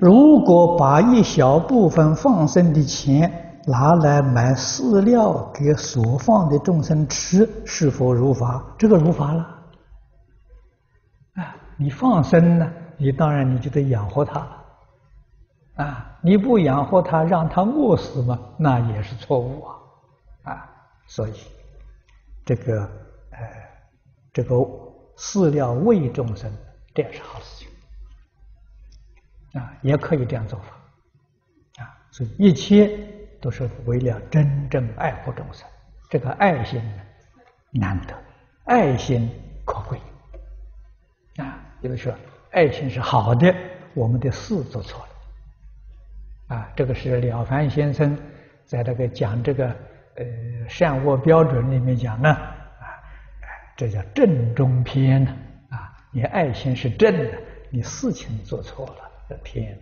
如果把一小部分放生的钱拿来买饲料给所放的众生吃，是否如法？这个如法了。啊，你放生呢，你当然你就得养活它了。啊，你不养活它，让它饿死嘛，那也是错误啊。啊，所以这个呃，这个饲料喂众生，这也是好事情。啊，也可以这样做法，啊，所以一切都是为了真正爱护众生，这个爱心呢难得，爱心可贵，啊，有的说爱心是好的，我们的事做错了，啊，这个是了凡先生在那个讲这个呃善恶标准里面讲呢，啊，这叫正中偏呢，啊，你爱心是正的，你事情做错了。appear